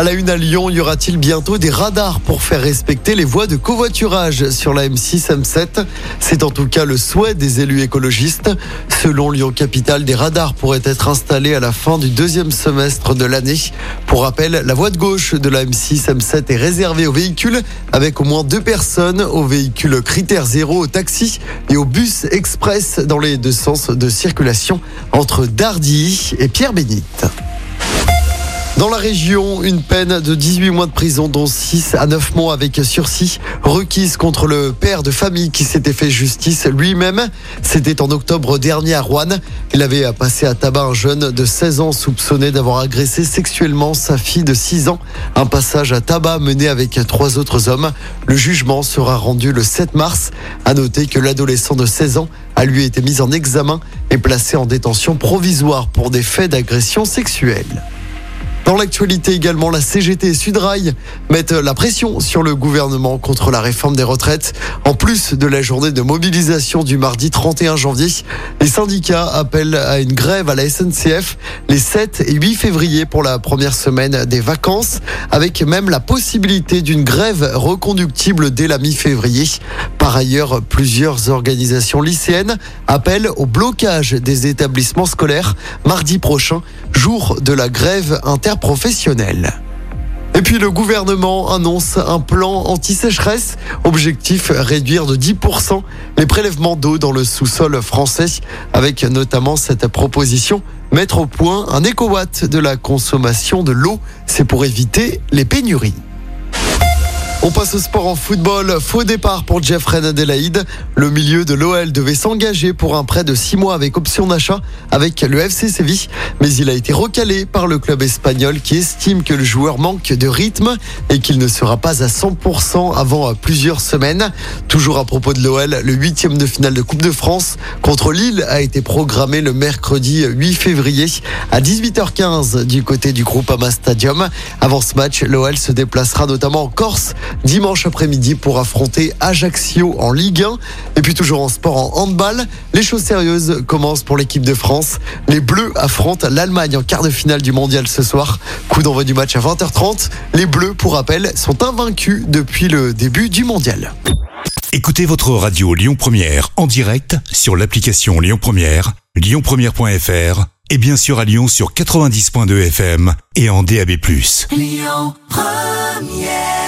À la une à Lyon, y aura-t-il bientôt des radars pour faire respecter les voies de covoiturage sur la M6, M7 C'est en tout cas le souhait des élus écologistes. Selon Lyon Capital, des radars pourraient être installés à la fin du deuxième semestre de l'année. Pour rappel, la voie de gauche de la M6, M7 est réservée aux véhicules avec au moins deux personnes, aux véhicules critères zéro, aux taxis et aux bus express dans les deux sens de circulation entre Dardilly et Pierre-Bénite. Dans la région, une peine de 18 mois de prison, dont 6 à 9 mois avec sursis, requise contre le père de famille qui s'était fait justice lui-même. C'était en octobre dernier à Rouen. Il avait passé à tabac un jeune de 16 ans soupçonné d'avoir agressé sexuellement sa fille de 6 ans. Un passage à tabac mené avec trois autres hommes. Le jugement sera rendu le 7 mars. À noter que l'adolescent de 16 ans a lui été mis en examen et placé en détention provisoire pour des faits d'agression sexuelle. Dans l'actualité également, la CGT et Sudrail mettent la pression sur le gouvernement contre la réforme des retraites. En plus de la journée de mobilisation du mardi 31 janvier, les syndicats appellent à une grève à la SNCF les 7 et 8 février pour la première semaine des vacances, avec même la possibilité d'une grève reconductible dès la mi-février. Par ailleurs, plusieurs organisations lycéennes appellent au blocage des établissements scolaires mardi prochain, jour de la grève interprofessionnelle. Et puis le gouvernement annonce un plan anti-sécheresse. Objectif réduire de 10% les prélèvements d'eau dans le sous-sol français, avec notamment cette proposition mettre au point un écowatt de la consommation de l'eau. C'est pour éviter les pénuries. On passe au sport en football. Faux départ pour Jeffrey Adelaide. Le milieu de l'OL devait s'engager pour un prêt de 6 mois avec option d'achat avec le FC Séville. Mais il a été recalé par le club espagnol qui estime que le joueur manque de rythme et qu'il ne sera pas à 100% avant plusieurs semaines. Toujours à propos de l'OL, le huitième de finale de Coupe de France contre Lille a été programmé le mercredi 8 février à 18h15 du côté du groupe Ama Stadium. Avant ce match, l'OL se déplacera notamment en Corse dimanche après-midi pour affronter Ajaccio en Ligue 1. Et puis toujours en sport en handball, les choses sérieuses commencent pour l'équipe de France. Les Bleus affrontent l'Allemagne en quart de finale du mondial ce soir. Coup d'envoi du match à 20h30. Les Bleus, pour rappel, sont invaincus depuis le début du mondial. Écoutez votre radio Lyon Première en direct sur l'application Lyon Première, lyonpremière.fr et bien sûr à Lyon sur 90.2 FM et en DAB+. Lyon Première